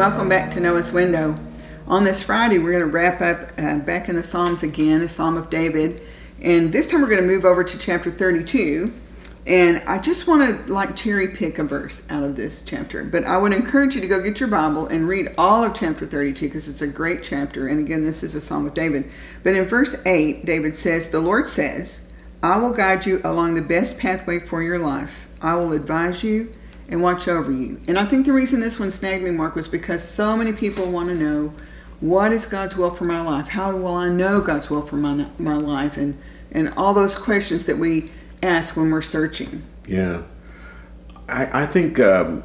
welcome back to Noah's Window. On this Friday, we're going to wrap up uh, back in the Psalms again, a Psalm of David. And this time we're going to move over to chapter 32. And I just want to like cherry pick a verse out of this chapter. But I would encourage you to go get your Bible and read all of chapter 32 because it's a great chapter. And again, this is a Psalm of David. But in verse 8, David says, The Lord says, I will guide you along the best pathway for your life. I will advise you and watch over you. And I think the reason this one snagged me, Mark, was because so many people want to know what is God's will for my life? How will I know God's will for my, my life? And, and all those questions that we ask when we're searching. Yeah. I, I think um,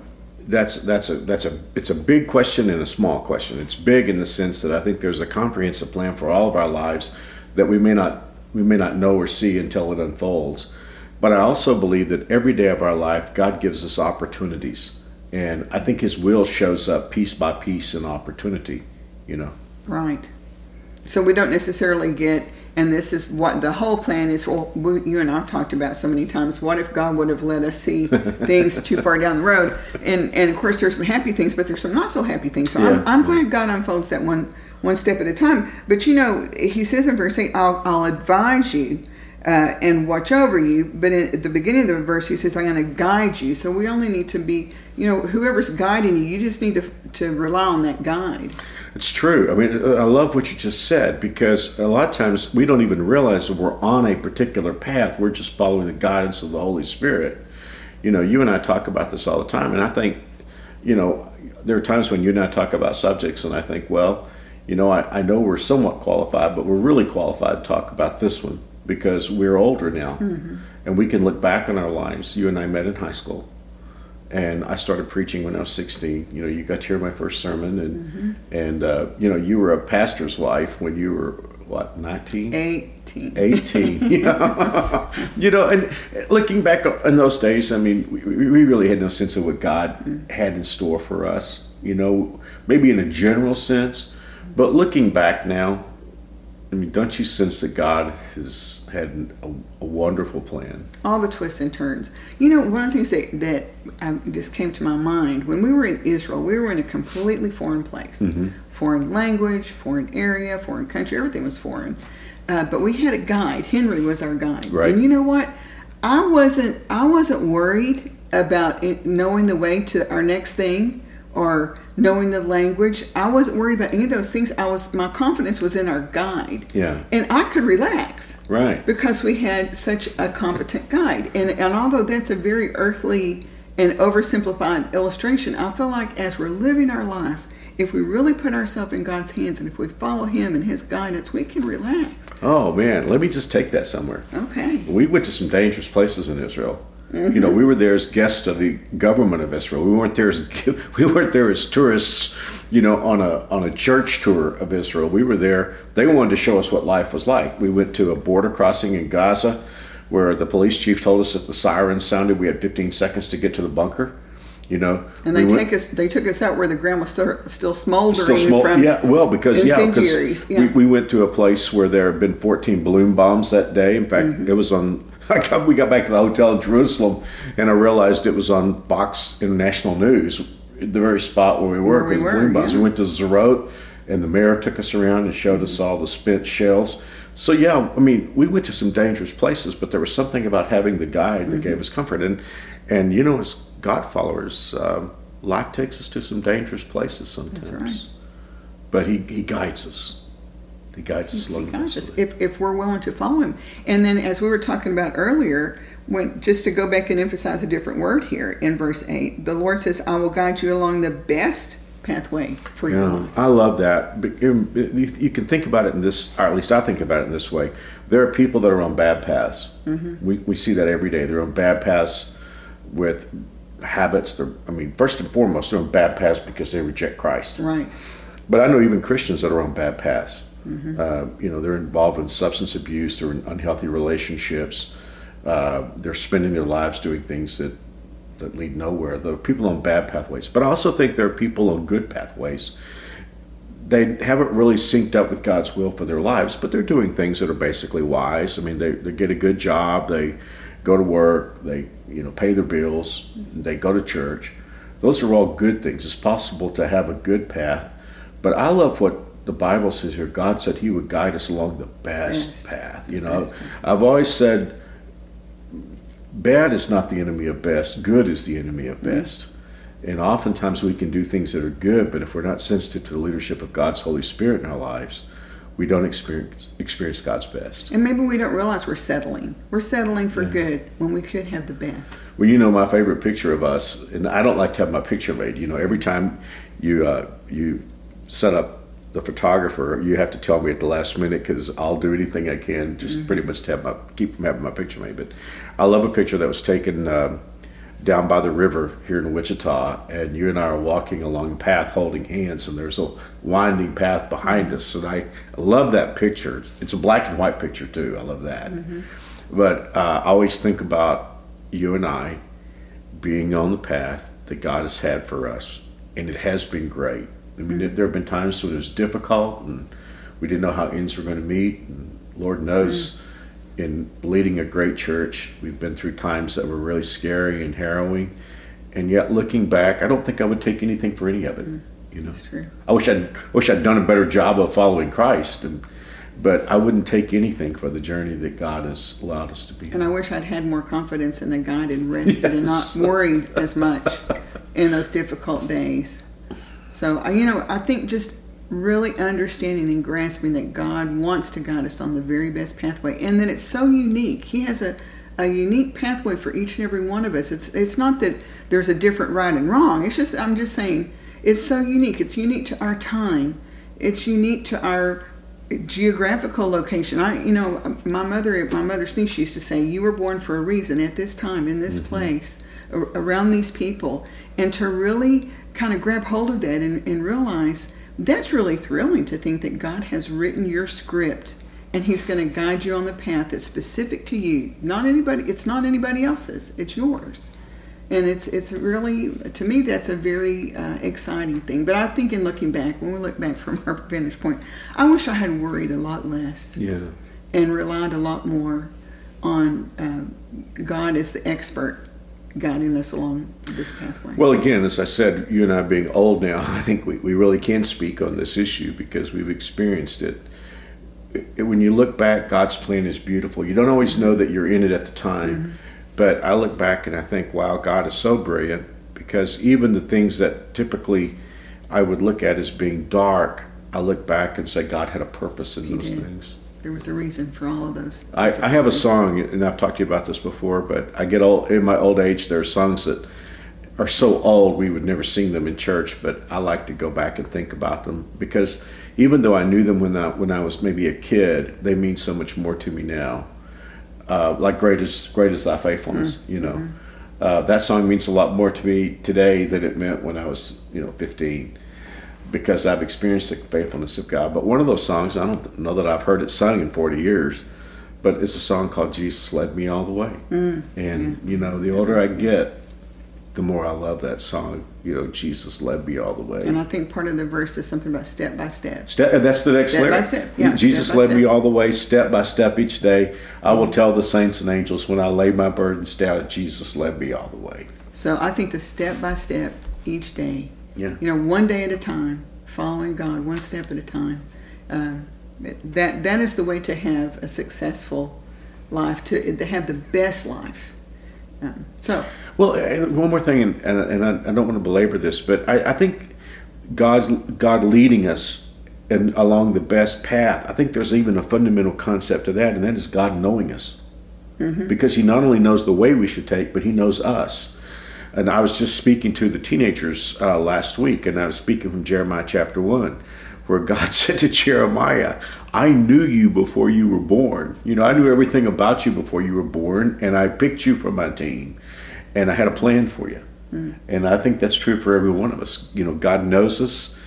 that's that's a that's a it's a big question and a small question. It's big in the sense that I think there's a comprehensive plan for all of our lives that we may not we may not know or see until it unfolds. But I also believe that every day of our life, God gives us opportunities. And I think His will shows up piece by piece in opportunity, you know. Right. So we don't necessarily get, and this is what the whole plan is. Well, we, you and I've talked about so many times. What if God would have let us see things too far down the road? And and of course, there's some happy things, but there's some not so happy things. So Yeah. I'm, I'm glad God unfolds that one one step at a time. But you know, He says in verse eight, "I'll, I'll advise you." Uh, and watch over you. But in, at the beginning of the verse, he says, "I'm going to guide you." So we only need to be, you know, whoever's guiding you, you just need to to rely on that guide. It's true. I mean, I love what you just said because a lot of times we don't even realize that we're on a particular path. We're just following the guidance of the Holy Spirit. You know, you and I talk about this all the time, and I think, you know, there are times when you and I talk about subjects, and I think, well, you know, I, I know we're somewhat qualified, but we're really qualified to talk about this one because we're older now, mm-hmm. and we can look back on our lives. You and I met in high school and I started preaching when I was 16. You know, you got to hear my first sermon, and mm-hmm. and uh, you know, you were a pastor's wife when you were what 19, Eighteen. 18. Yeah. you know, and looking back in those days, I mean, we, we really had no sense of what God mm-hmm. had in store for us. You know, maybe in a general sense, but looking back now, I mean, don't you sense that God has had a, a wonderful plan? all the twists and turns. You know, one of the things that that um, just came to my mind when we were in Israel, we were in a completely foreign place, foreign language, foreign area, foreign country. Everything was foreign, uh, but we had a guide. Henry was our guide, Right. and you know what? I wasn't I wasn't worried about knowing the way to our next thing or knowing the language. I wasn't worried about any of those things. I was my confidence was in our guide, Yeah. and I could relax Right. because we had such a competent guide. And, and although that's a very earthly and oversimplified illustration, I feel like as we're living our life, if we really put ourselves in God's hands and if we follow Him and His guidance, we can relax. Oh man, let me just take that somewhere. Okay. We went to some dangerous places in Israel. You know, we were there as guests of the government of Israel. We weren't there as we weren't there as tourists. You know, on a on a church tour of Israel. We were there. They wanted to show us what life was like. We went to a border crossing in Gaza, where the police chief told us if the siren sounded, we had 15 seconds to get to the bunker. You know, And they We went- take us. They took us out where the ground was still, still smoldering Still from. yeah. Well, because yeah, because yeah. we, we went to a place where there had been 14 balloon bombs that day. In fact, Mm-hmm. it was on. I got, we got back to the hotel in Jerusalem, and I realized it was on Fox International News, the very spot where we were. Where we were, yeah. We went to Sderot, and the mayor took us around and showed us all the spent shells. So yeah, I mean, we went to some dangerous places, but there was something about having the guide Mm-hmm. that gave us comfort. And and you know, as God followers, um, life takes us to some dangerous places sometimes right. but he, he guides us. He guides us He slowly. guides us if, if we're willing to follow him. And then, as we were talking about earlier, when just to go back and emphasize a different word here in verse eight, the Lord says, "I will guide you along the best pathway for your life." I love that. But you, you you can think about it in this, or at least I think about it in this way. There are people that are on bad paths. Mm-hmm. We, we see that every day. They're on bad paths with habits. They're, I mean, first and foremost, they're on bad paths because they reject Christ. Right. But I know even Christians that are on bad paths. Mm-hmm. Uh, you know, they're involved in substance abuse. They're in unhealthy relationships. Uh, they're spending their lives doing things that that lead nowhere. There are people on bad pathways, but I also think there are people on good pathways. They haven't really synced up with God's will for their lives, but they're doing things that are basically wise. I mean, they, they get a good job. They go to work. They you know pay their bills. They go to church Those are all good things. It's possible to have a good path. But I love what the Bible says here. God said He would guide us along the best, Best. path. You know, Best. I've always said bad is not the enemy of best, good is the enemy of Mm-hmm. best. And oftentimes we can do things that are good, but if we're not sensitive to the leadership of God's Holy Spirit in our lives, we don't experience experience God's best. And maybe we don't realize we're settling. We're settling for good when we could have the best. Well, you know my favorite picture of us, and I don't like to have my picture made. You know, every time you uh, you set up the photographer, you have to tell me at the last minute because I'll do anything I can, just pretty much to have my keep from having my picture made. But I love a picture that was taken um, down by the river here in Wichita, and you and I are walking along a path holding hands, and there's a winding path behind us, and I love that picture. It's, it's a black and white picture too. I love that. But uh, I always think about you and I being on the path that God has had for us, and it has been great. I mean, there have been times when it was difficult, and we didn't know how ends were going to meet. And Lord knows, mm-hmm. in leading a great church, we've been through times that were really scary and harrowing. And yet, looking back, I don't think I would take anything for any of it. Mm-hmm. You know, That's true. I wish I'd wish I'd done a better job of following Christ, and but I wouldn't take anything for the journey that God has allowed us to be. And I wish I'd had more confidence in the God and rested and not worried as much in those difficult days. So, I, you know, I think just really understanding and grasping that God wants to guide us on the very best pathway, and that it's so unique. He has a, a unique pathway for each and every one of us. It's it's not that there's a different right and wrong. It's just I'm just saying it's so unique. It's unique to our time. It's unique to our geographical location. I, you know, my mother, my mother's niece used to say, "You were born for a reason at this time in this mm-hmm. place, a- around these people," and to really kind of grab hold of that and, and realize that's really thrilling to think that God has written your script and He's going to guide you on the path that's specific to you. Not anybody. It's not anybody else's. It's yours. And it's it's really to me that's a very uh, exciting thing. But I think in looking back, when we look back from our vantage point, I wish I had worried a lot less yeah. and relied a lot more on uh, God as the expert guiding us along this pathway. Well, again, as I said, you and I being old now, I think we, we really can speak on this issue because we've experienced it. It- When you look back, God's plan is beautiful. You don't always know that you're in it at the time, mm-hmm. but I look back and I think, wow, God is so brilliant because even the things that typically I would look at as being dark, I look back and say, God had a purpose in He those did. things. There was a reason for all of those. I, I have a song, and I've talked to you about this before, but I get old in my old age. There are songs that are so old we would never sing them in church, but I like to go back and think about them because even though I knew them when I when I was maybe a kid, they mean so much more to me now. Uh, like great is great is thy faithfulness, you know. Uh, that song means a lot more to me today than it meant when I was you know 15 because I've experienced the faithfulness of God. But one of those songs, I don't know that I've heard it sung in 40 years, but it's a song called Jesus Led Me All the Way. Mm, And, you know, the older I get, the more I love that song. You know, Jesus led me all the way. And I think part of the verse is something about step by step. Step, that's the next Step by step, yeah, Jesus step led me all the way, step by step each day. I will tell the saints and angels when I lay my burdens down, Jesus led me all the way. So I think the step by step each day, Yeah. you know, one day at a time, following God one step at a time. Um, that that is the way to have a successful life, to, to have the best life. Um, so Well, one more thing, and, and, and I, I don't want to belabor this, but I, I think God's God leading us and along the best path. I think there's even a fundamental concept to that, and that is God knowing us, because He not only knows the way we should take, but He knows us. And I was just speaking to the teenagers uh, last week, and I was speaking from Jeremiah chapter one, where God said to Jeremiah, "I knew you before you were born. You know, I knew everything about you before you were born, and I picked you for my team." and I had a plan for you. And I think that's true for every one of us. You know, God knows us.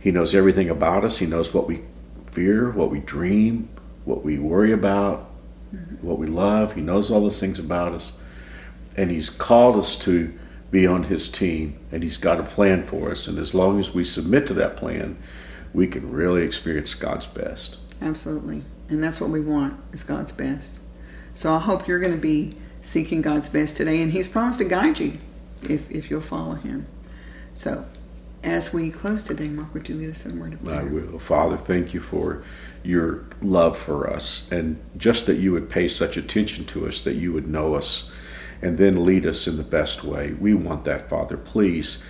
He knows everything about us. He knows what we fear, what we dream, what we worry about, what we love. He knows all those things about us. And He's called us to be on His team, and He's got a plan for us. And as long as we submit to that plan, we can really experience God's best. Absolutely. And that's what we want is God's best. So I hope you're going to be seeking God's best today and he's promised to guide you if, if you'll follow him. So, as we close today, Mark, would you lead us in a word of prayer? I will. Father, thank you for your love for us and just that you would pay such attention to us, that you would know us and then lead us in the best way. We want that, Father. Please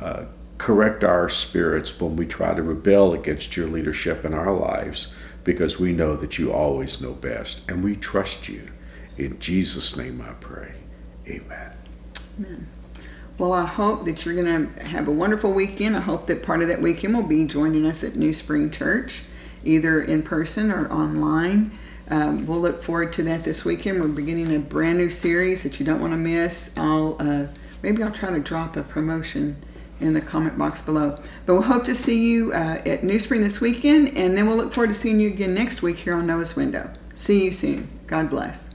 uh, correct our spirits when we try to rebel against your leadership in our lives because we know that you always know best and we trust you. In Jesus' name I pray. Amen. Amen. Well, I hope that you're going to have a wonderful weekend. I hope that part of that weekend will be joining us at New Spring Church, either in person or online. Um, we'll look forward to that this weekend. We're beginning a brand new series that you don't want to miss. I'll uh, maybe I'll try to drop a promotion in the comment box below. But we'll hope to see you uh, at New Spring this weekend, and then we'll look forward to seeing you again next week here on Noah's Window. See you soon. God bless.